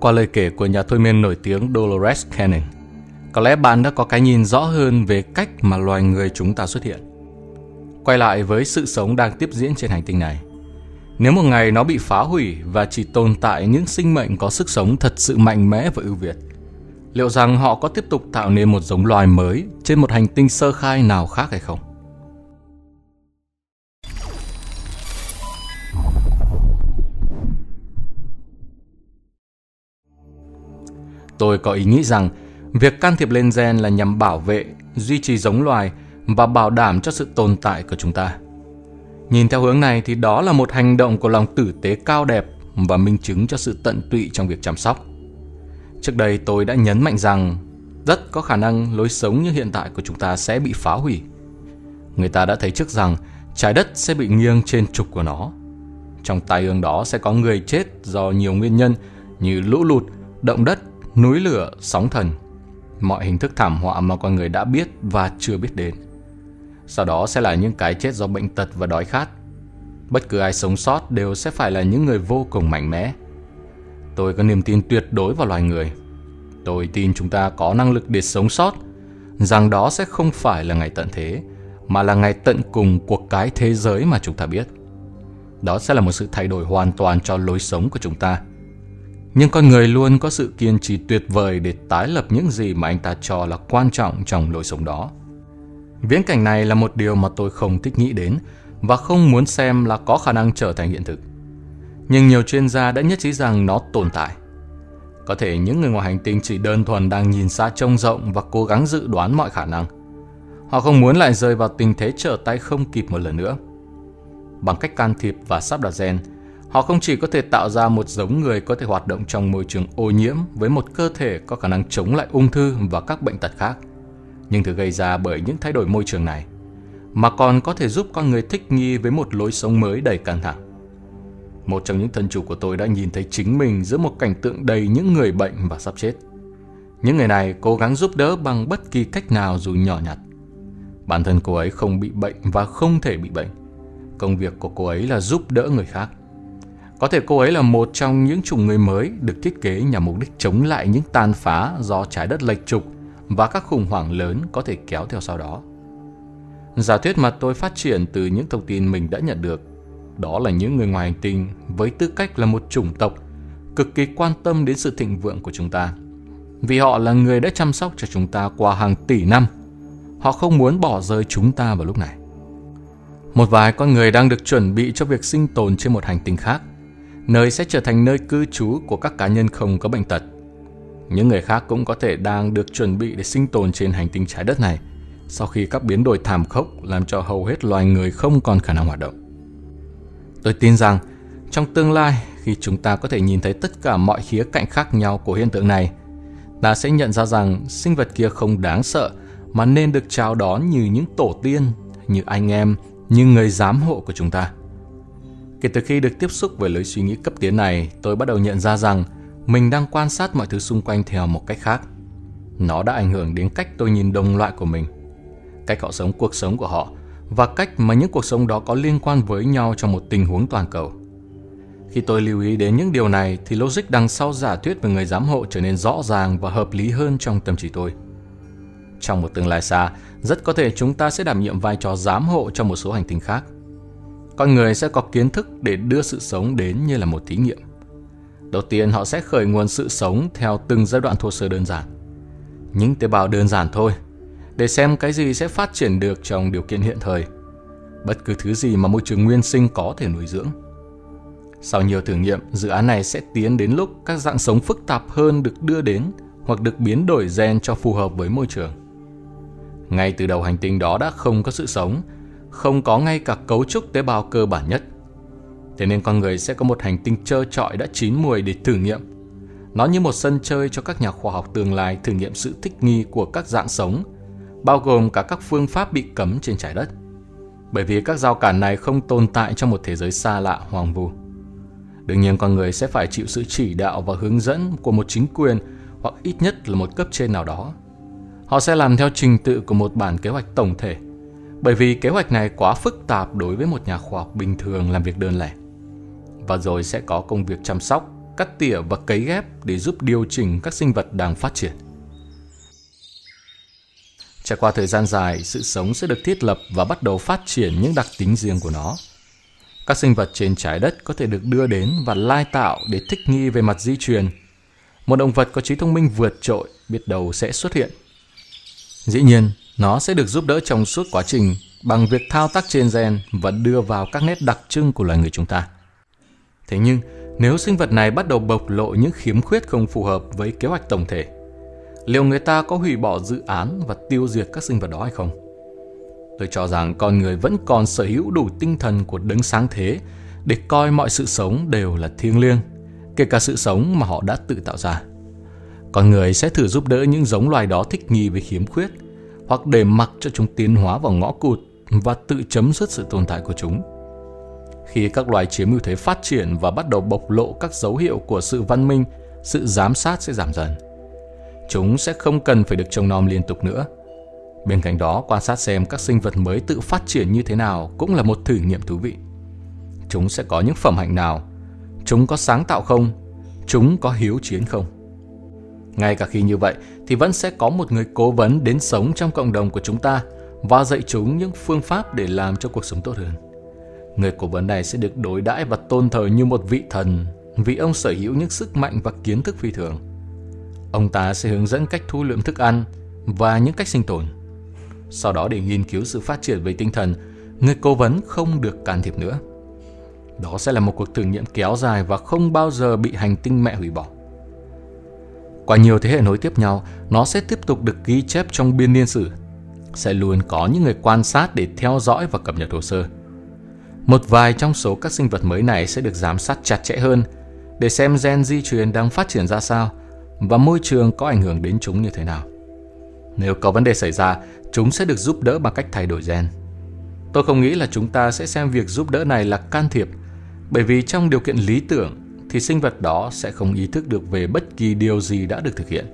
Qua lời kể của nhà thôi miên nổi tiếng Dolores Cannon, có lẽ bạn đã có cái nhìn rõ hơn về cách mà loài người chúng ta xuất hiện. Quay lại với sự sống đang tiếp diễn trên hành tinh này. Nếu một ngày nó bị phá hủy và chỉ tồn tại những sinh mệnh có sức sống thật sự mạnh mẽ và ưu việt, liệu rằng họ có tiếp tục tạo nên một giống loài mới trên một hành tinh sơ khai nào khác hay không? Tôi có ý nghĩ rằng việc can thiệp lên gen là nhằm bảo vệ, duy trì giống loài và bảo đảm cho sự tồn tại của chúng ta. Nhìn theo hướng này thì đó là một hành động của lòng tử tế cao đẹp và minh chứng cho sự tận tụy trong việc chăm sóc. Trước đây tôi đã nhấn mạnh rằng rất có khả năng lối sống như hiện tại của chúng ta sẽ bị phá hủy. Người ta đã thấy trước rằng trái đất sẽ bị nghiêng trên trục của nó. Trong tai ương đó sẽ có người chết do nhiều nguyên nhân như lũ lụt, động đất, núi lửa, sóng thần, mọi hình thức thảm họa mà con người đã biết và chưa biết đến. Sau đó sẽ là những cái chết do bệnh tật và đói khát. Bất cứ ai sống sót đều sẽ phải là những người vô cùng mạnh mẽ. Tôi có niềm tin tuyệt đối vào loài người. Tôi tin chúng ta có năng lực để sống sót, rằng đó sẽ không phải là ngày tận thế, mà là ngày tận cùng của cái thế giới mà chúng ta biết. Đó sẽ là một sự thay đổi hoàn toàn cho lối sống của chúng ta. Nhưng con người luôn có sự kiên trì tuyệt vời để tái lập những gì mà anh ta cho là quan trọng trong lối sống đó. Viễn cảnh này là một điều mà tôi không thích nghĩ đến và không muốn xem là có khả năng trở thành hiện thực. Nhưng nhiều chuyên gia đã nhất trí rằng nó tồn tại. Có thể những người ngoài hành tinh chỉ đơn thuần đang nhìn xa trông rộng và cố gắng dự đoán mọi khả năng. Họ không muốn lại rơi vào tình thế trở tay không kịp một lần nữa. Bằng cách can thiệp và sắp đặt gen, họ không chỉ có thể tạo ra một giống người có thể hoạt động trong môi trường ô nhiễm với một cơ thể có khả năng chống lại ung thư và các bệnh tật khác – nhưng thứ gây ra bởi những thay đổi môi trường này, mà còn có thể giúp con người thích nghi với một lối sống mới đầy căng thẳng. Một trong những thân chủ của tôi đã nhìn thấy chính mình giữa một cảnh tượng đầy những người bệnh và sắp chết. Những người này cố gắng giúp đỡ bằng bất kỳ cách nào dù nhỏ nhặt. Bản thân cô ấy không bị bệnh và không thể bị bệnh. Công việc của cô ấy là giúp đỡ người khác. Có thể cô ấy là một trong những chủng người mới được thiết kế nhằm mục đích chống lại những tàn phá do trái đất lệch trục và các khủng hoảng lớn có thể kéo theo sau đó. Giả thuyết mà tôi phát triển từ những thông tin mình đã nhận được, đó là những người ngoài hành tinh với tư cách là một chủng tộc cực kỳ quan tâm đến sự thịnh vượng của chúng ta. Vì họ là người đã chăm sóc cho chúng ta qua hàng tỷ năm. Họ không muốn bỏ rơi chúng ta vào lúc này. Một vài con người đang được chuẩn bị cho việc sinh tồn trên một hành tinh khác, nơi sẽ trở thành nơi cư trú của các cá nhân không có bệnh tật những người khác cũng có thể đang được chuẩn bị để sinh tồn trên hành tinh trái đất này sau khi các biến đổi thảm khốc làm cho hầu hết loài người không còn khả năng hoạt động. Tôi tin rằng trong tương lai khi chúng ta có thể nhìn thấy tất cả mọi khía cạnh khác nhau của hiện tượng này, ta sẽ nhận ra rằng sinh vật kia không đáng sợ mà nên được chào đón như những tổ tiên, như anh em, như người giám hộ của chúng ta. Kể từ khi được tiếp xúc với lối suy nghĩ cấp tiến này, tôi bắt đầu nhận ra rằng mình đang quan sát mọi thứ xung quanh theo một cách khác. Nó đã ảnh hưởng đến cách tôi nhìn đồng loại của mình, cách họ sống cuộc sống của họ và cách mà những cuộc sống đó có liên quan với nhau trong một tình huống toàn cầu. Khi tôi lưu ý đến những điều này thì logic đằng sau giả thuyết về người giám hộ trở nên rõ ràng và hợp lý hơn trong tâm trí tôi. Trong một tương lai xa, rất có thể chúng ta sẽ đảm nhiệm vai trò giám hộ cho một số hành tinh khác. Con người sẽ có kiến thức để đưa sự sống đến như là một thí nghiệm. Đầu tiên họ sẽ khởi nguồn sự sống theo từng giai đoạn thô sơ đơn giản. Những tế bào đơn giản thôi, để xem cái gì sẽ phát triển được trong điều kiện hiện thời. Bất cứ thứ gì mà môi trường nguyên sinh có thể nuôi dưỡng. Sau nhiều thử nghiệm, dự án này sẽ tiến đến lúc các dạng sống phức tạp hơn được đưa đến hoặc được biến đổi gen cho phù hợp với môi trường. Ngay từ đầu hành tinh đó đã không có sự sống, không có ngay cả cấu trúc tế bào cơ bản nhất – Thế nên con người sẽ có một hành tinh trơ trọi đã chín mùi để thử nghiệm. Nó như một sân chơi cho các nhà khoa học tương lai thử nghiệm sự thích nghi của các dạng sống, bao gồm cả các phương pháp bị cấm trên trái đất. Bởi vì các rào cản này không tồn tại trong một thế giới xa lạ hoang vu. Đương nhiên con người sẽ phải chịu sự chỉ đạo và hướng dẫn của một chính quyền hoặc ít nhất là một cấp trên nào đó. Họ sẽ làm theo trình tự của một bản kế hoạch tổng thể, bởi vì kế hoạch này quá phức tạp đối với một nhà khoa học bình thường làm việc đơn lẻ và rồi sẽ có công việc chăm sóc, cắt tỉa và cấy ghép để giúp điều chỉnh các sinh vật đang phát triển. Trải qua thời gian dài, sự sống sẽ được thiết lập và bắt đầu phát triển những đặc tính riêng của nó. Các sinh vật trên trái đất có thể được đưa đến và lai tạo để thích nghi về mặt di truyền. Một động vật có trí thông minh vượt trội biết đầu sẽ xuất hiện. Dĩ nhiên, nó sẽ được giúp đỡ trong suốt quá trình bằng việc thao tác trên gen và đưa vào các nét đặc trưng của loài người chúng ta. Thế nhưng, nếu sinh vật này bắt đầu bộc lộ những khiếm khuyết không phù hợp với kế hoạch tổng thể, liệu người ta có hủy bỏ dự án và tiêu diệt các sinh vật đó hay không? Tôi cho rằng con người vẫn còn sở hữu đủ tinh thần của đấng sáng thế để coi mọi sự sống đều là thiêng liêng, kể cả sự sống mà họ đã tự tạo ra. Con người sẽ thử giúp đỡ những giống loài đó thích nghi với khiếm khuyết, hoặc để mặc cho chúng tiến hóa vào ngõ cụt và tự chấm dứt sự tồn tại của chúng. Khi các loài chiếm ưu thế phát triển và bắt đầu bộc lộ các dấu hiệu của sự văn minh, sự giám sát sẽ giảm dần. Chúng sẽ không cần phải được trông nom liên tục nữa. Bên cạnh đó, quan sát xem các sinh vật mới tự phát triển như thế nào cũng là một thử nghiệm thú vị. Chúng sẽ có những phẩm hạnh nào? Chúng có sáng tạo không? Chúng có hiếu chiến không? Ngay cả khi như vậy thì vẫn sẽ có một người cố vấn đến sống trong cộng đồng của chúng ta và dạy chúng những phương pháp để làm cho cuộc sống tốt hơn. Người cố vấn này sẽ được đối đãi và tôn thờ như một vị thần vì ông sở hữu những sức mạnh và kiến thức phi thường. Ông ta sẽ hướng dẫn cách thu lượm thức ăn và những cách sinh tồn. Sau đó để nghiên cứu sự phát triển về tinh thần, người cố vấn không được can thiệp nữa. Đó sẽ là một cuộc thử nghiệm kéo dài và không bao giờ bị hành tinh mẹ hủy bỏ. Qua nhiều thế hệ nối tiếp nhau, nó sẽ tiếp tục được ghi chép trong biên niên sử. Sẽ luôn có những người quan sát để theo dõi và cập nhật hồ sơ. Một vài trong số các sinh vật mới này sẽ được giám sát chặt chẽ hơn để xem gen di truyền đang phát triển ra sao và môi trường có ảnh hưởng đến chúng như thế nào. Nếu có vấn đề xảy ra, chúng sẽ được giúp đỡ bằng cách thay đổi gen. Tôi không nghĩ là chúng ta sẽ xem việc giúp đỡ này là can thiệp, bởi vì trong điều kiện lý tưởng thì sinh vật đó sẽ không ý thức được về bất kỳ điều gì đã được thực hiện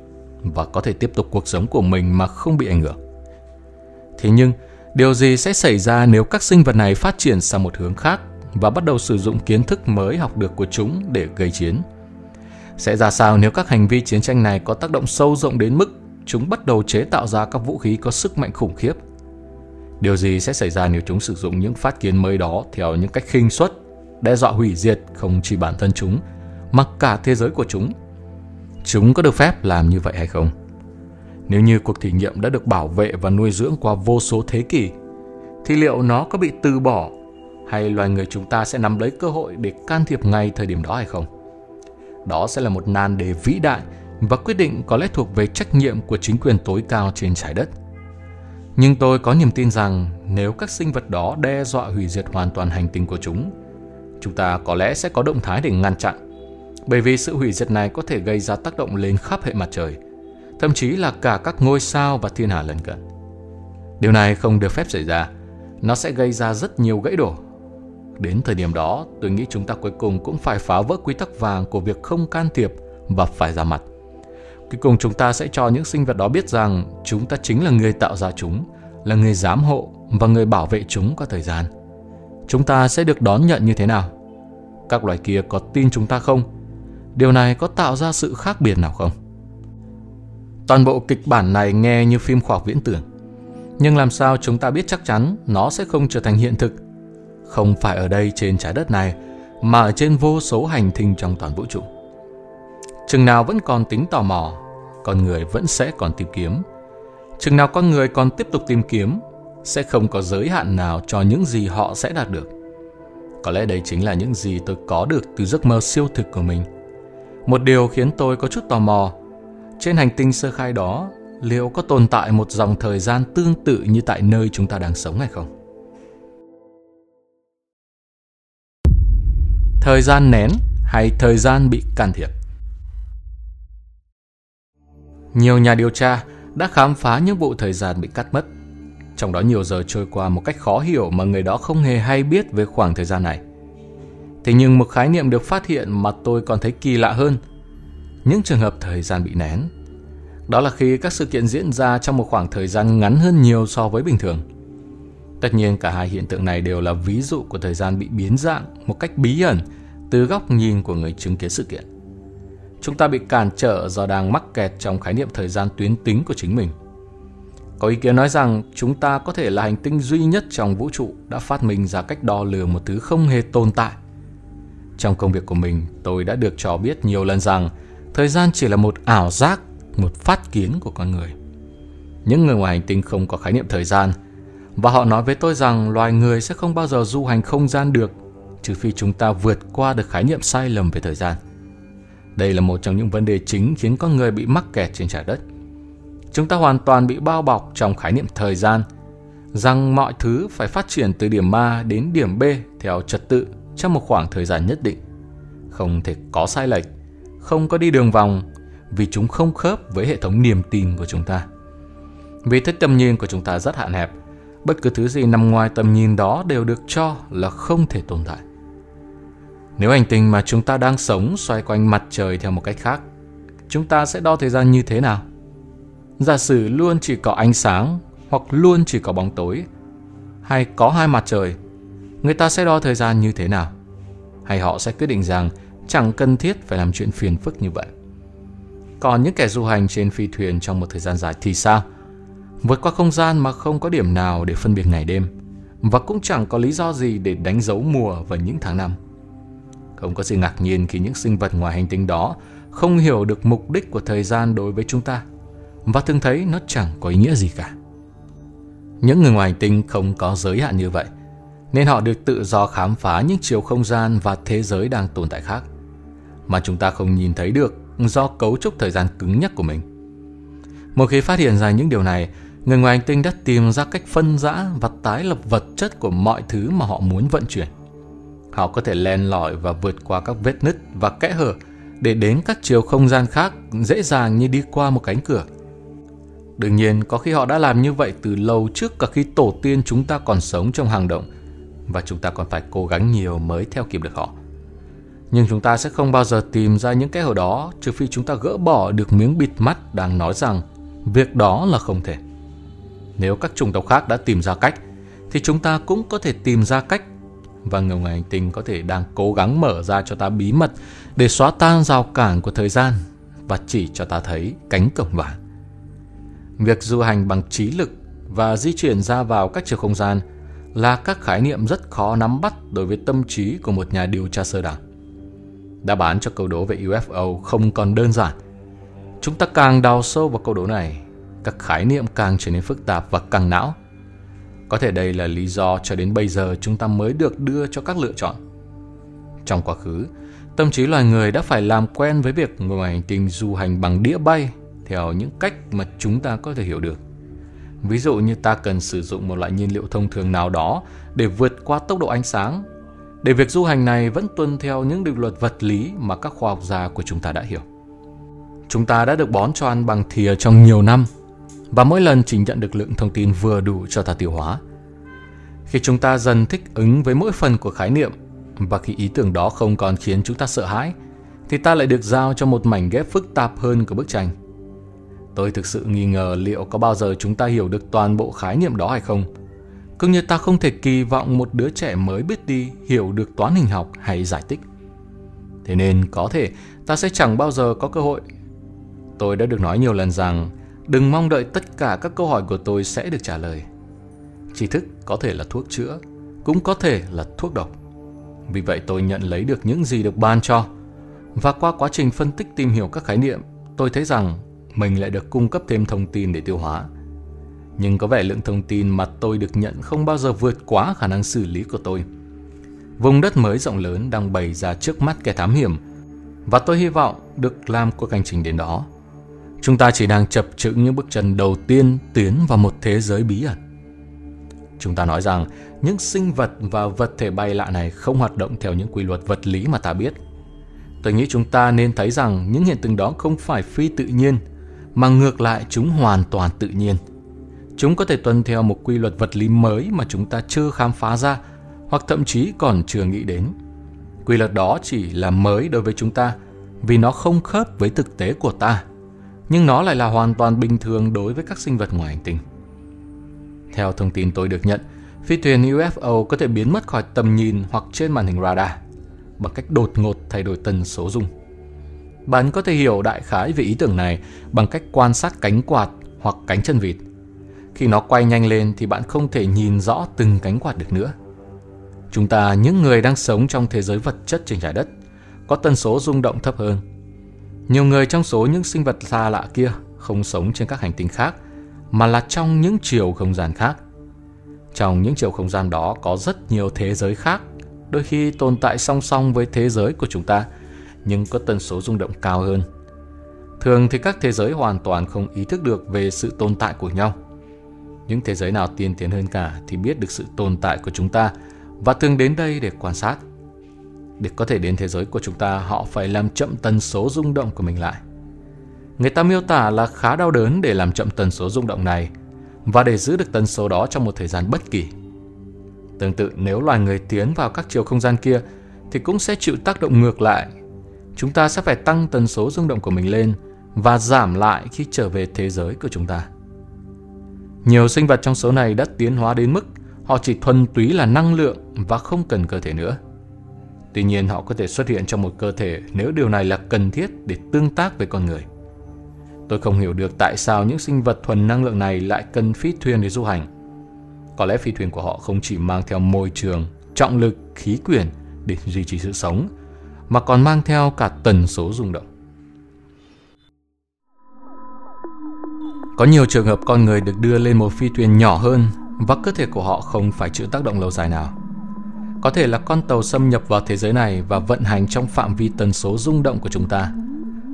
và có thể tiếp tục cuộc sống của mình mà không bị ảnh hưởng. Thế nhưng, điều gì sẽ xảy ra nếu các sinh vật này phát triển sang một hướng khác và bắt đầu sử dụng kiến thức mới học được của chúng để gây chiến? Sẽ ra sao nếu các hành vi chiến tranh này có tác động sâu rộng đến mức chúng bắt đầu chế tạo ra các vũ khí có sức mạnh khủng khiếp? Điều gì sẽ xảy ra nếu chúng sử dụng những phát kiến mới đó theo những cách khinh suất đe dọa hủy diệt không chỉ bản thân chúng, mà cả thế giới của chúng. Chúng có được phép làm như vậy hay không? Nếu như cuộc thí nghiệm đã được bảo vệ và nuôi dưỡng qua vô số thế kỷ, thì liệu nó có bị từ bỏ hay loài người chúng ta sẽ nắm lấy cơ hội để can thiệp ngay thời điểm đó hay không? Đó sẽ là một nan đề vĩ đại và quyết định có lẽ thuộc về trách nhiệm của chính quyền tối cao trên trái đất. Nhưng tôi có niềm tin rằng nếu các sinh vật đó đe dọa hủy diệt hoàn toàn hành tinh của chúng, chúng ta có lẽ sẽ có động thái để ngăn chặn. Bởi vì sự hủy diệt này có thể gây ra tác động lên khắp hệ mặt trời, thậm chí là cả các ngôi sao và thiên hà lân cận. Điều này không được phép xảy ra, nó sẽ gây ra rất nhiều gãy đổ. Đến thời điểm đó, tôi nghĩ chúng ta cuối cùng cũng phải phá vỡ quy tắc vàng của việc không can thiệp và phải ra mặt. Cuối cùng chúng ta sẽ cho những sinh vật đó biết rằng chúng ta chính là người tạo ra chúng, là người giám hộ và người bảo vệ chúng có thời gian chúng ta sẽ được đón nhận như thế nào? Các loài kia có tin chúng ta không? Điều này có tạo ra sự khác biệt nào không? Toàn bộ kịch bản này nghe như phim khoa học viễn tưởng. Nhưng làm sao chúng ta biết chắc chắn nó sẽ không trở thành hiện thực? Không phải ở đây trên trái đất này, mà ở trên vô số hành tinh trong toàn vũ trụ. Chừng nào vẫn còn tính tò mò, con người vẫn sẽ còn tìm kiếm. Chừng nào con người còn tiếp tục tìm kiếm sẽ không có giới hạn nào cho những gì họ sẽ đạt được. Có lẽ đây chính là những gì tôi có được từ giấc mơ siêu thực của mình. Một điều khiến tôi có chút tò mò, trên hành tinh sơ khai đó, liệu có tồn tại một dòng thời gian tương tự như tại nơi chúng ta đang sống hay không? Thời gian nén hay thời gian bị can thiệp? Nhiều nhà điều tra đã khám phá những vụ thời gian bị cắt mất trong đó nhiều giờ trôi qua một cách khó hiểu mà người đó không hề hay biết về khoảng thời gian này. Thế nhưng một khái niệm được phát hiện mà tôi còn thấy kỳ lạ hơn. Những trường hợp thời gian bị nén. Đó là khi các sự kiện diễn ra trong một khoảng thời gian ngắn hơn nhiều so với bình thường. Tất nhiên cả hai hiện tượng này đều là ví dụ của thời gian bị biến dạng một cách bí ẩn từ góc nhìn của người chứng kiến sự kiện. chúng ta bị cản trở do đang mắc kẹt trong khái niệm thời gian tuyến tính của chính mình. Có ý kiến nói rằng chúng ta có thể là hành tinh duy nhất trong vũ trụ đã phát minh ra cách đo lường một thứ không hề tồn tại. Trong công việc của mình, tôi đã được cho biết nhiều lần rằng thời gian chỉ là một ảo giác, một phát kiến của con người. Những người ngoài hành tinh không có khái niệm thời gian, và họ nói với tôi rằng loài người sẽ không bao giờ du hành không gian được, trừ phi chúng ta vượt qua được khái niệm sai lầm về thời gian. Đây là một trong những vấn đề chính khiến con người bị mắc kẹt trên trái đất. Chúng ta hoàn toàn bị bao bọc trong khái niệm thời gian, rằng mọi thứ phải phát triển từ điểm A đến điểm B theo trật tự trong một khoảng thời gian nhất định. Không thể có sai lệch, không có đi đường vòng vì chúng không khớp với hệ thống niềm tin của chúng ta. Vì thế tầm nhìn của chúng ta rất hạn hẹp, bất cứ thứ gì nằm ngoài tầm nhìn đó đều được cho là không thể tồn tại. Nếu hành tinh mà chúng ta đang sống xoay quanh mặt trời theo một cách khác, chúng ta sẽ đo thời gian như thế nào? Giả sử luôn chỉ có ánh sáng hoặc luôn chỉ có bóng tối, hay có hai mặt trời, người ta sẽ đo thời gian như thế nào? Hay họ sẽ quyết định rằng chẳng cần thiết phải làm chuyện phiền phức như vậy? Còn những kẻ du hành trên phi thuyền trong một thời gian dài thì sao? Vượt qua không gian mà không có điểm nào để phân biệt ngày đêm, và cũng chẳng có lý do gì để đánh dấu mùa và những tháng năm. Không có gì ngạc nhiên khi những sinh vật ngoài hành tinh đó không hiểu được mục đích của thời gian đối với chúng ta và thường thấy nó chẳng có ý nghĩa gì cả. Những người ngoài hành tinh không có giới hạn như vậy, nên họ được tự do khám phá những chiều không gian và thế giới đang tồn tại khác, mà chúng ta không nhìn thấy được do cấu trúc thời gian cứng nhắc của mình. Một khi phát hiện ra những điều này, người ngoài hành tinh đã tìm ra cách phân rã và tái lập vật chất của mọi thứ mà họ muốn vận chuyển. Họ có thể len lỏi và vượt qua các vết nứt và kẽ hở để đến các chiều không gian khác dễ dàng như đi qua một cánh cửa. Đương nhiên, có khi họ đã làm như vậy từ lâu trước cả khi tổ tiên chúng ta còn sống trong hang động và chúng ta còn phải cố gắng nhiều mới theo kịp được họ. Nhưng chúng ta sẽ không bao giờ tìm ra những kẽ hở đó trừ phi chúng ta gỡ bỏ được miếng bịt mắt đang nói rằng việc đó là không thể. Nếu các chủng tộc khác đã tìm ra cách, thì chúng ta cũng có thể tìm ra cách và người ngoài hành tinh có thể đang cố gắng mở ra cho ta bí mật để xóa tan rào cản của thời gian và chỉ cho ta thấy cánh cổng vàng. Việc du hành bằng trí lực và di chuyển ra vào các chiều không gian là các khái niệm rất khó nắm bắt đối với tâm trí của một nhà điều tra sơ đẳng. Đáp án cho câu đố về UFO không còn đơn giản. Chúng ta càng đào sâu vào câu đố này, các khái niệm càng trở nên phức tạp và càng não. Có thể đây là lý do cho đến bây giờ chúng ta mới được đưa cho các lựa chọn. Trong quá khứ, tâm trí loài người đã phải làm quen với việc ngoài hành tinh du hành bằng đĩa bay theo những cách mà chúng ta có thể hiểu được. Ví dụ như ta cần sử dụng một loại nhiên liệu thông thường nào đó để vượt qua tốc độ ánh sáng, để việc du hành này vẫn tuân theo những định luật vật lý mà các khoa học gia của chúng ta đã hiểu. Chúng ta đã được bón cho ăn bằng thìa trong nhiều năm và mỗi lần chỉ nhận được lượng thông tin vừa đủ cho ta tiêu hóa. Khi chúng ta dần thích ứng với mỗi phần của khái niệm và khi ý tưởng đó không còn khiến chúng ta sợ hãi, thì ta lại được giao cho một mảnh ghép phức tạp hơn của bức tranh. Tôi thực sự nghi ngờ liệu có bao giờ chúng ta hiểu được toàn bộ khái niệm đó hay không. Cũng như ta không thể kỳ vọng một đứa trẻ mới biết đi hiểu được toán hình học hay giải tích. Thế nên có thể ta sẽ chẳng bao giờ có cơ hội. Tôi đã được nói nhiều lần rằng đừng mong đợi tất cả các câu hỏi của tôi sẽ được trả lời. Tri thức có thể là thuốc chữa, cũng có thể là thuốc độc. Vì vậy tôi nhận lấy được những gì được ban cho. Và qua quá trình phân tích tìm hiểu các khái niệm, tôi thấy rằng mình lại được cung cấp thêm thông tin để tiêu hóa. Nhưng có vẻ lượng thông tin mà tôi được nhận không bao giờ vượt quá khả năng xử lý của tôi. Vùng đất mới rộng lớn đang bày ra trước mắt kẻ thám hiểm, và tôi hy vọng được làm cuộc hành trình đến đó. Chúng ta chỉ đang chập chững những bước chân đầu tiên tiến vào một thế giới bí ẩn. Chúng ta nói rằng những sinh vật và vật thể bay lạ này không hoạt động theo những quy luật vật lý mà ta biết. Tôi nghĩ chúng ta nên thấy rằng những hiện tượng đó không phải phi tự nhiên mà ngược lại chúng hoàn toàn tự nhiên. Chúng có thể tuân theo một quy luật vật lý mới mà chúng ta chưa khám phá ra hoặc thậm chí còn chưa nghĩ đến. Quy luật đó chỉ là mới đối với chúng ta vì nó không khớp với thực tế của ta, nhưng nó lại là hoàn toàn bình thường đối với các sinh vật ngoài hành tinh. Theo thông tin tôi được nhận, phi thuyền UFO có thể biến mất khỏi tầm nhìn hoặc trên màn hình radar bằng cách đột ngột thay đổi tần số dung. Bạn có thể hiểu đại khái về ý tưởng này bằng cách quan sát cánh quạt hoặc cánh chân vịt. Khi nó quay nhanh lên thì bạn không thể nhìn rõ từng cánh quạt được nữa. Chúng ta, những người đang sống trong thế giới vật chất trên trái đất, có tần số rung động thấp hơn. Nhiều người trong số những sinh vật xa lạ kia không sống trên các hành tinh khác, mà là trong những chiều không gian khác. Trong những chiều không gian đó có rất nhiều thế giới khác, đôi khi tồn tại song song với thế giới của chúng ta, nhưng có tần số rung động cao hơn. Thường thì các thế giới hoàn toàn không ý thức được về sự tồn tại của nhau. Những thế giới nào tiên tiến hơn cả thì biết được sự tồn tại của chúng ta và thường đến đây để quan sát. Để có thể đến thế giới của chúng ta, họ phải làm chậm tần số rung động của mình lại. Người ta miêu tả là khá đau đớn để làm chậm tần số rung động này và để giữ được tần số đó trong một thời gian bất kỳ. Tương tự nếu loài người tiến vào các chiều không gian kia thì cũng sẽ chịu tác động ngược lại. Chúng ta sẽ phải tăng tần số rung động của mình lên và giảm lại khi trở về thế giới của chúng ta. Nhiều sinh vật trong số này đã tiến hóa đến mức họ chỉ thuần túy là năng lượng và không cần cơ thể nữa. Tuy nhiên họ có thể xuất hiện trong một cơ thể nếu điều này là cần thiết để tương tác với con người. Tôi không hiểu được tại sao những sinh vật thuần năng lượng này lại cần phi thuyền để du hành. Có lẽ phi thuyền của họ không chỉ mang theo môi trường, trọng lực, khí quyển để duy trì sự sống, mà còn mang theo cả tần số rung động. Có nhiều trường hợp con người được đưa lên một phi thuyền nhỏ hơn và cơ thể của họ không phải chịu tác động lâu dài nào. Có thể là con tàu xâm nhập vào thế giới này và vận hành trong phạm vi tần số rung động của chúng ta,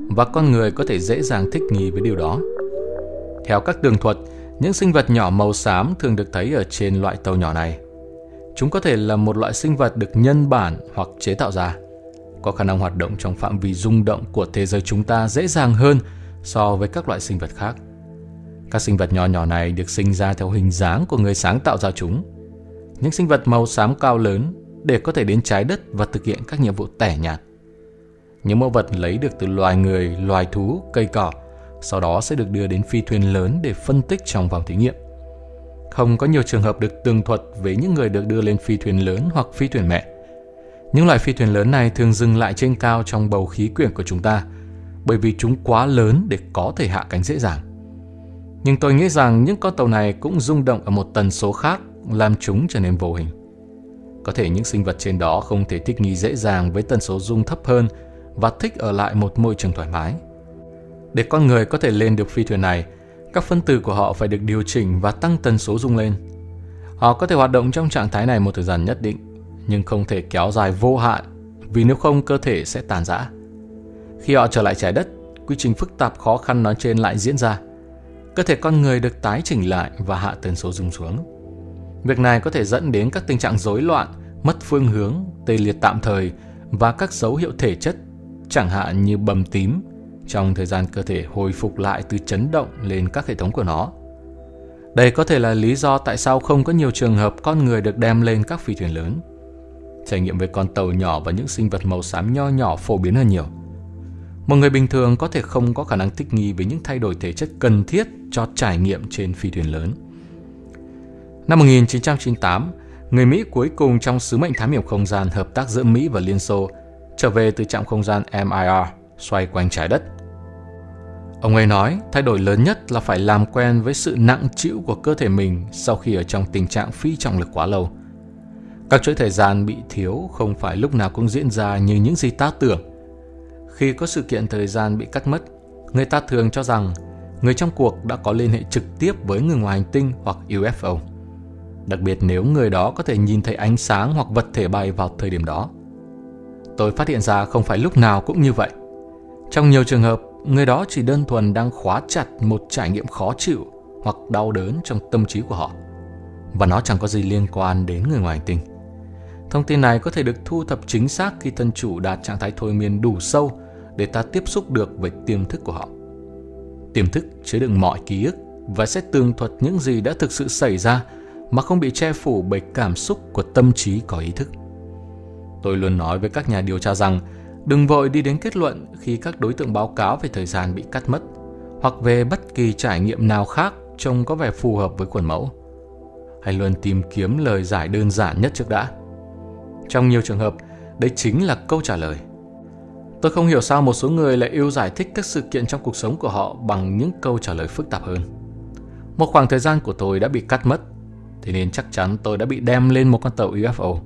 và con người có thể dễ dàng thích nghi với điều đó. Theo các tường thuật, những sinh vật nhỏ màu xám thường được thấy ở trên loại tàu nhỏ này. Chúng có thể là một loại sinh vật được nhân bản hoặc chế tạo ra, có khả năng hoạt động trong phạm vi rung động của thế giới chúng ta dễ dàng hơn so với các loại sinh vật khác. Các sinh vật nhỏ nhỏ này được sinh ra theo hình dáng của người sáng tạo ra chúng. Những sinh vật màu xám cao lớn để có thể đến trái đất và thực hiện các nhiệm vụ tẻ nhạt. Những mẫu vật lấy được từ loài người, loài thú, cây cỏ, sau đó sẽ được đưa đến phi thuyền lớn để phân tích trong vòng thí nghiệm. Không có nhiều trường hợp được tường thuật với những người được đưa lên phi thuyền lớn hoặc phi thuyền mẹ. Những loại phi thuyền lớn này thường dừng lại trên cao trong bầu khí quyển của chúng ta, bởi vì chúng quá lớn để có thể hạ cánh dễ dàng. Nhưng tôi nghĩ rằng những con tàu này cũng rung động ở một tần số khác làm chúng trở nên vô hình. Có thể những sinh vật trên đó không thể thích nghi dễ dàng với tần số rung thấp hơn và thích ở lại một môi trường thoải mái. Để con người có thể lên được phi thuyền này, các phân tử của họ phải được điều chỉnh và tăng tần số rung lên. Họ có thể hoạt động trong trạng thái này một thời gian nhất định, nhưng không thể kéo dài vô hạn vì nếu không cơ thể sẽ tàn rã. Khi họ trở lại trái đất, quy trình phức tạp khó khăn nói trên lại diễn ra cơ thể con người được tái chỉnh lại và hạ tần số rung xuống. Việc này có thể dẫn đến các tình trạng rối loạn, mất phương hướng, tê liệt tạm thời và các dấu hiệu thể chất, chẳng hạn như bầm tím, trong thời gian cơ thể hồi phục lại từ chấn động lên các hệ thống của nó. Đây có thể là lý do tại sao không có nhiều trường hợp con người được đem lên các phi thuyền lớn. Trải nghiệm với con tàu nhỏ và những sinh vật màu xám nho nhỏ phổ biến hơn nhiều. Một người bình thường có thể không có khả năng thích nghi với những thay đổi thể chất cần thiết cho trải nghiệm trên phi thuyền lớn. Năm 1998, người Mỹ cuối cùng trong sứ mệnh thám hiểm không gian hợp tác giữa Mỹ và Liên Xô trở về từ trạm không gian MIR xoay quanh trái đất. Ông ấy nói thay đổi lớn nhất là phải làm quen với sự nặng chịu của cơ thể mình sau khi ở trong tình trạng phi trọng lực quá lâu. Các chuỗi thời gian bị thiếu không phải lúc nào cũng diễn ra như những gì ta tưởng. Khi có sự kiện thời gian bị cắt mất, người ta thường cho rằng người trong cuộc đã có liên hệ trực tiếp với người ngoài hành tinh hoặc UFO. Đặc biệt nếu người đó có thể nhìn thấy ánh sáng hoặc vật thể bay vào thời điểm đó. Tôi phát hiện ra không phải lúc nào cũng như vậy. Trong nhiều trường hợp, người đó chỉ đơn thuần đang khóa chặt một trải nghiệm khó chịu hoặc đau đớn trong tâm trí của họ. Và nó chẳng có gì liên quan đến người ngoài hành tinh. Thông tin này có thể được thu thập chính xác khi thân chủ đạt trạng thái thôi miên đủ sâu để ta tiếp xúc được với tiềm thức của họ. Tiềm thức chứa đựng mọi ký ức và sẽ tường thuật những gì đã thực sự xảy ra mà không bị che phủ bởi cảm xúc của tâm trí có ý thức. Tôi luôn nói với các nhà điều tra rằng, đừng vội đi đến kết luận khi các đối tượng báo cáo về thời gian bị cắt mất hoặc về bất kỳ trải nghiệm nào khác trông có vẻ phù hợp với khuôn mẫu. Hãy luôn tìm kiếm lời giải đơn giản nhất trước đã. Trong nhiều trường hợp, đấy chính là câu trả lời. Tôi không hiểu sao một số người lại yêu giải thích các sự kiện trong cuộc sống của họ bằng những câu trả lời phức tạp hơn. Một khoảng thời gian của tôi đã bị cắt mất, thế nên chắc chắn tôi đã bị đem lên một con tàu UFO.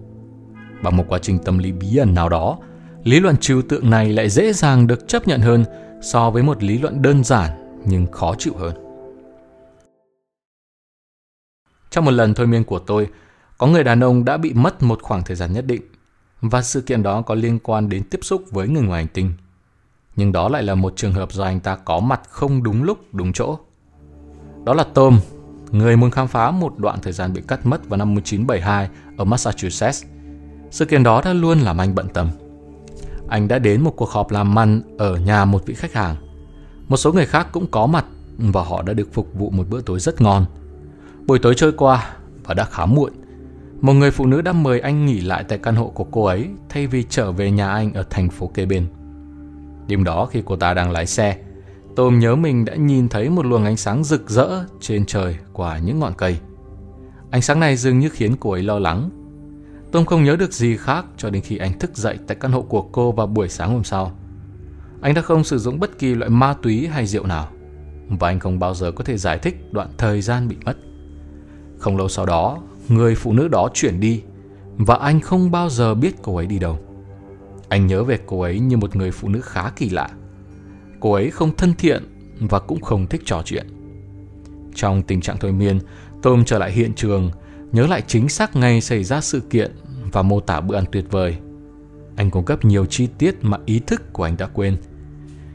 Bằng một quá trình tâm lý bí ẩn nào đó, lý luận trừu tượng này lại dễ dàng được chấp nhận hơn so với một lý luận đơn giản nhưng khó chịu hơn. Trong một lần thôi miên của tôi, có người đàn ông đã bị mất một khoảng thời gian nhất định và sự kiện đó có liên quan đến tiếp xúc với người ngoài hành tinh. Nhưng đó lại là một trường hợp do anh ta có mặt không đúng lúc, đúng chỗ. Đó là Tom, người muốn khám phá một đoạn thời gian bị cắt mất vào năm 1972 ở Massachusetts. Sự kiện đó đã luôn làm anh bận tâm. Anh đã đến một cuộc họp làm ăn ở nhà một vị khách hàng. Một số người khác cũng có mặt và họ đã được phục vụ một bữa tối rất ngon. Buổi tối trôi qua và đã khá muộn. Một người phụ nữ đã mời anh nghỉ lại tại căn hộ của cô ấy thay vì trở về nhà anh ở thành phố kế bên. Đêm đó khi cô ta đang lái xe, Tôm nhớ mình đã nhìn thấy một luồng ánh sáng rực rỡ trên trời qua những ngọn cây. Ánh sáng này dường như khiến cô ấy lo lắng. Tôm không nhớ được gì khác cho đến khi anh thức dậy tại căn hộ của cô vào buổi sáng hôm sau. Anh đã không sử dụng bất kỳ loại ma túy hay rượu nào, và anh không bao giờ có thể giải thích đoạn thời gian bị mất. Không lâu sau đó, người phụ nữ đó chuyển đi, và anh không bao giờ biết cô ấy đi đâu. Anh nhớ về cô ấy như một người phụ nữ khá kỳ lạ cô ấy không thân thiện và cũng không thích trò chuyện. Trong tình trạng thôi miên, Tom trở lại hiện trường, nhớ lại chính xác ngày xảy ra sự kiện và mô tả bữa ăn tuyệt vời. Anh cung cấp nhiều chi tiết mà ý thức của anh đã quên.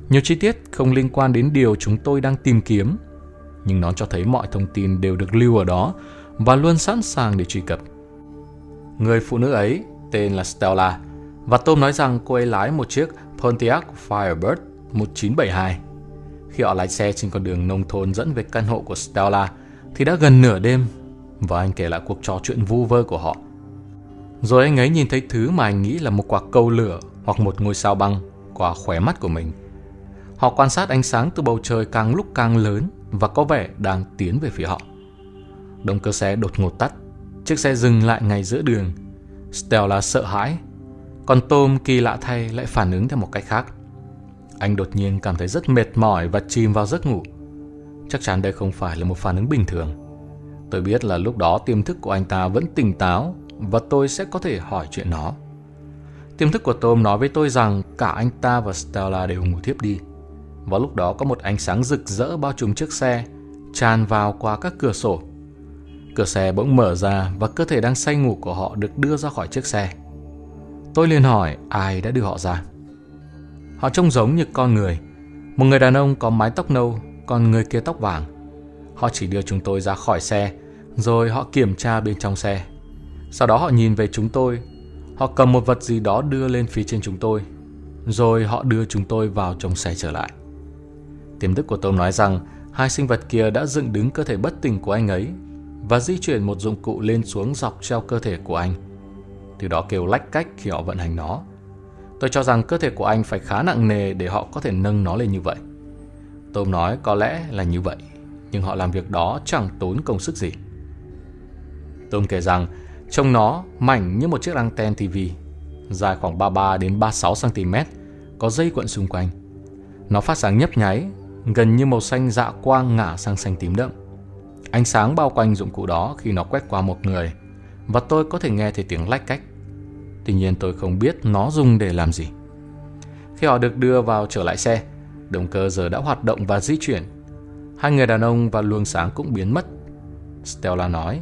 Nhiều chi tiết không liên quan đến điều chúng tôi đang tìm kiếm, nhưng nó cho thấy mọi thông tin đều được lưu ở đó và luôn sẵn sàng để truy cập. Người phụ nữ ấy tên là Stella và Tom nói rằng cô ấy lái một chiếc Pontiac Firebird 1972. Khi họ lái xe trên con đường nông thôn dẫn về căn hộ của Stella thì đã gần nửa đêm và anh kể lại cuộc trò chuyện vu vơ của họ. Rồi anh ấy nhìn thấy thứ mà anh nghĩ là một quả cầu lửa hoặc một ngôi sao băng qua khóe mắt của mình. Họ quan sát ánh sáng từ bầu trời càng lúc càng lớn và có vẻ đang tiến về phía họ. Động cơ xe đột ngột tắt, chiếc xe dừng lại ngay giữa đường. Stella sợ hãi, còn Tom kỳ lạ thay lại phản ứng theo một cách khác. Anh đột nhiên cảm thấy rất mệt mỏi và chìm vào giấc ngủ. Chắc chắn đây không phải là một phản ứng bình thường. Tôi biết là lúc đó tiềm thức của anh ta vẫn tỉnh táo và tôi sẽ có thể hỏi chuyện nó. Tiềm thức của Tom nói với tôi rằng cả anh ta và Stella đều ngủ thiếp đi. Và lúc đó có một ánh sáng rực rỡ bao trùm chiếc xe, tràn vào qua các cửa sổ. Cửa xe bỗng mở ra và cơ thể đang say ngủ của họ được đưa ra khỏi chiếc xe. Tôi liền hỏi ai đã đưa họ ra. Họ trông giống như con người. Một người đàn ông có mái tóc nâu, còn người kia tóc vàng. Họ chỉ đưa chúng tôi ra khỏi xe, rồi họ kiểm tra bên trong xe. Sau đó họ nhìn về chúng tôi. Họ cầm một vật gì đó đưa lên phía trên chúng tôi. Rồi họ đưa chúng tôi vào trong xe trở lại. Tiềm thức của tôi nói rằng hai sinh vật kia đã dựng đứng cơ thể bất tỉnh của anh ấy và di chuyển một dụng cụ lên xuống dọc treo cơ thể của anh. Từ đó kêu lách cách khi họ vận hành nó. Tôi cho rằng cơ thể của anh phải khá nặng nề để họ có thể nâng nó lên như vậy. Tôm nói có lẽ là như vậy, nhưng họ làm việc đó chẳng tốn công sức gì. Tôm kể rằng trông nó mảnh như một chiếc anten TV, dài khoảng 33 đến 36 cm, có dây cuộn xung quanh. Nó phát sáng nhấp nháy, gần như màu xanh dạ quang ngả sang xanh tím đậm. Ánh sáng bao quanh dụng cụ đó khi nó quét qua một người, và tôi có thể nghe thấy tiếng lách cách. Tuy nhiên tôi không biết nó dùng để làm gì. Khi họ được đưa vào trở lại xe, động cơ giờ đã hoạt động và di chuyển. Hai người đàn ông và luồng sáng cũng biến mất. Stella nói,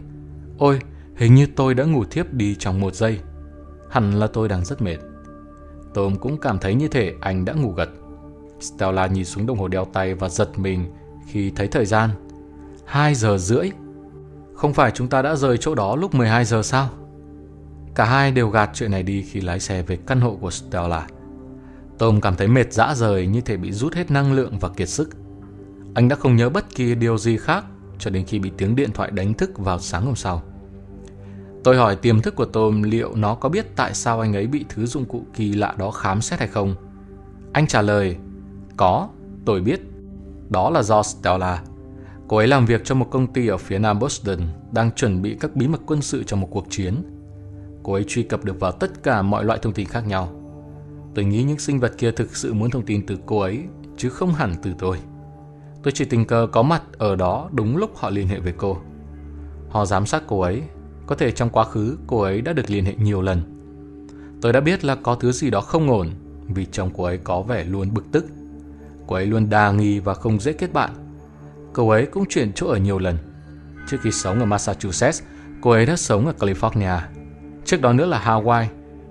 Ôi, hình như tôi đã ngủ thiếp đi trong một giây. Hẳn là tôi đang rất mệt. Tom cũng cảm thấy như thể anh đã ngủ gật. Stella nhìn xuống đồng hồ đeo tay và giật mình khi thấy thời gian. 2 giờ rưỡi. Không phải chúng ta đã rời chỗ đó lúc 12 giờ sao? Cả hai đều gạt chuyện này đi khi lái xe về căn hộ của Stella. Tom cảm thấy mệt dã rời như thể bị rút hết năng lượng và kiệt sức. Anh đã không nhớ bất kỳ điều gì khác cho đến khi bị tiếng điện thoại đánh thức vào sáng hôm sau. Tôi hỏi tiềm thức của Tom liệu nó có biết tại sao anh ấy bị thứ dụng cụ kỳ lạ đó khám xét hay không. Anh trả lời, có, tôi biết. Đó là do Stella. Cô ấy làm việc cho một công ty ở phía nam Boston đang chuẩn bị các bí mật quân sự cho một cuộc chiến cô ấy truy cập được vào tất cả mọi loại thông tin khác nhau. Tôi nghĩ những sinh vật kia thực sự muốn thông tin từ cô ấy, chứ không hẳn từ tôi. Tôi chỉ tình cờ có mặt ở đó đúng lúc họ liên hệ với cô. Họ giám sát cô ấy, có thể trong quá khứ cô ấy đã được liên hệ nhiều lần. Tôi đã biết là có thứ gì đó không ổn vì chồng cô ấy có vẻ luôn bực tức. Cô ấy luôn đa nghi và không dễ kết bạn. Cô ấy cũng chuyển chỗ ở nhiều lần. Trước khi sống ở Massachusetts, cô ấy đã sống ở California. Trước đó nữa là Hawaii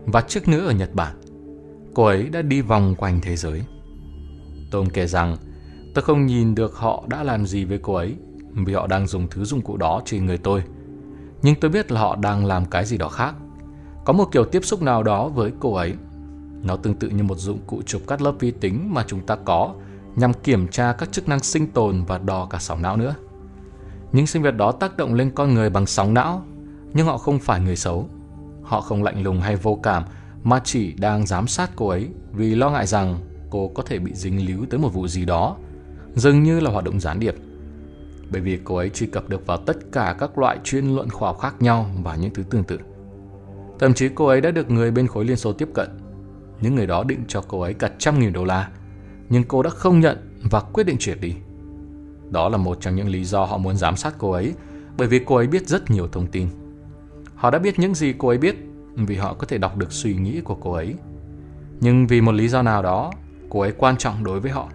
và trước nữa ở Nhật Bản. Cô ấy đã đi vòng quanh thế giới. Tom kể rằng tôi không nhìn được họ đã làm gì với cô ấy vì họ đang dùng thứ dụng cụ đó trên người tôi. Nhưng tôi biết là họ đang làm cái gì đó khác. Có một kiểu tiếp xúc nào đó với cô ấy. Nó tương tự như một dụng cụ chụp cắt lớp vi tính mà chúng ta có nhằm kiểm tra các chức năng sinh tồn và đo cả sóng não nữa. Những sinh vật đó tác động lên con người bằng sóng não, nhưng họ không phải người xấu. Họ không lạnh lùng hay vô cảm mà chỉ đang giám sát cô ấy vì lo ngại rằng cô có thể bị dính líu tới một vụ gì đó, dường như là hoạt động gián điệp. Bởi vì cô ấy truy cập được vào tất cả các loại chuyên luận khoa học khác nhau và những thứ tương tự. Thậm chí cô ấy đã được người bên khối Liên Xô tiếp cận. Những người đó định cho cô ấy cả trăm nghìn đô la, nhưng cô đã không nhận và quyết định chuyển đi. Đó là một trong những lý do họ muốn giám sát cô ấy, bởi vì cô ấy biết rất nhiều thông tin. Họ đã biết những gì cô ấy biết vì họ có thể đọc được suy nghĩ của cô ấy. Nhưng vì một lý do nào đó, cô ấy quan trọng đối với họ.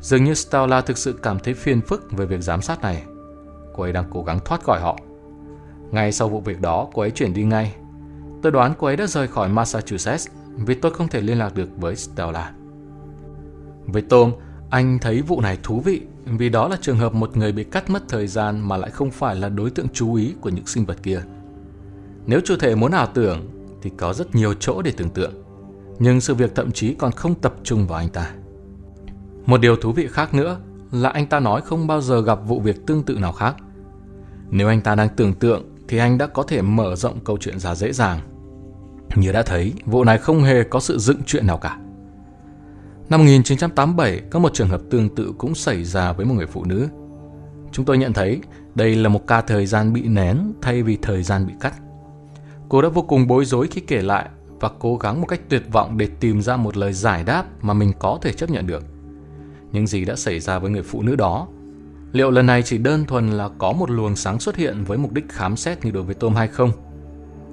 Dường như Stella thực sự cảm thấy phiền phức về việc giám sát này. Cô ấy đang cố gắng thoát khỏi họ. Ngay sau vụ việc đó, cô ấy chuyển đi ngay. Tôi đoán cô ấy đã rời khỏi Massachusetts vì tôi không thể liên lạc được với Stella. Với Tom, anh thấy vụ này thú vị vì đó là trường hợp một người bị cắt mất thời gian mà lại không phải là đối tượng chú ý của những sinh vật kia. Nếu chủ thể muốn ảo tưởng thì có rất nhiều chỗ để tưởng tượng, nhưng sự việc thậm chí còn không tập trung vào anh ta. Một điều thú vị khác nữa là anh ta nói không bao giờ gặp vụ việc tương tự nào khác. Nếu anh ta đang tưởng tượng thì anh đã có thể mở rộng câu chuyện ra dễ dàng. Như đã thấy, vụ này không hề có sự dựng chuyện nào cả. Năm 1987, có một trường hợp tương tự cũng xảy ra với một người phụ nữ. Chúng tôi nhận thấy đây là một ca thời gian bị nén thay vì thời gian bị cắt. Cô đã vô cùng bối rối khi kể lại và cố gắng một cách tuyệt vọng để tìm ra một lời giải đáp mà mình có thể chấp nhận được. Những gì đã xảy ra với người phụ nữ đó? Liệu lần này chỉ đơn thuần là có một luồng sáng xuất hiện với mục đích khám xét như đối với Tom hay không?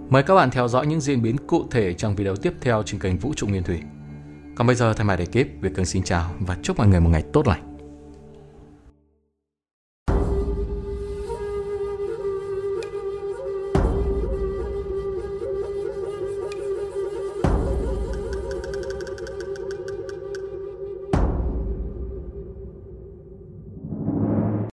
Mời các bạn theo dõi những diễn biến cụ thể trong video tiếp theo trên kênh Vũ trụ Nguyên Thủy. Còn bây giờ thay mặt ekip, Việt Cường xin chào và chúc mọi người một ngày tốt lành.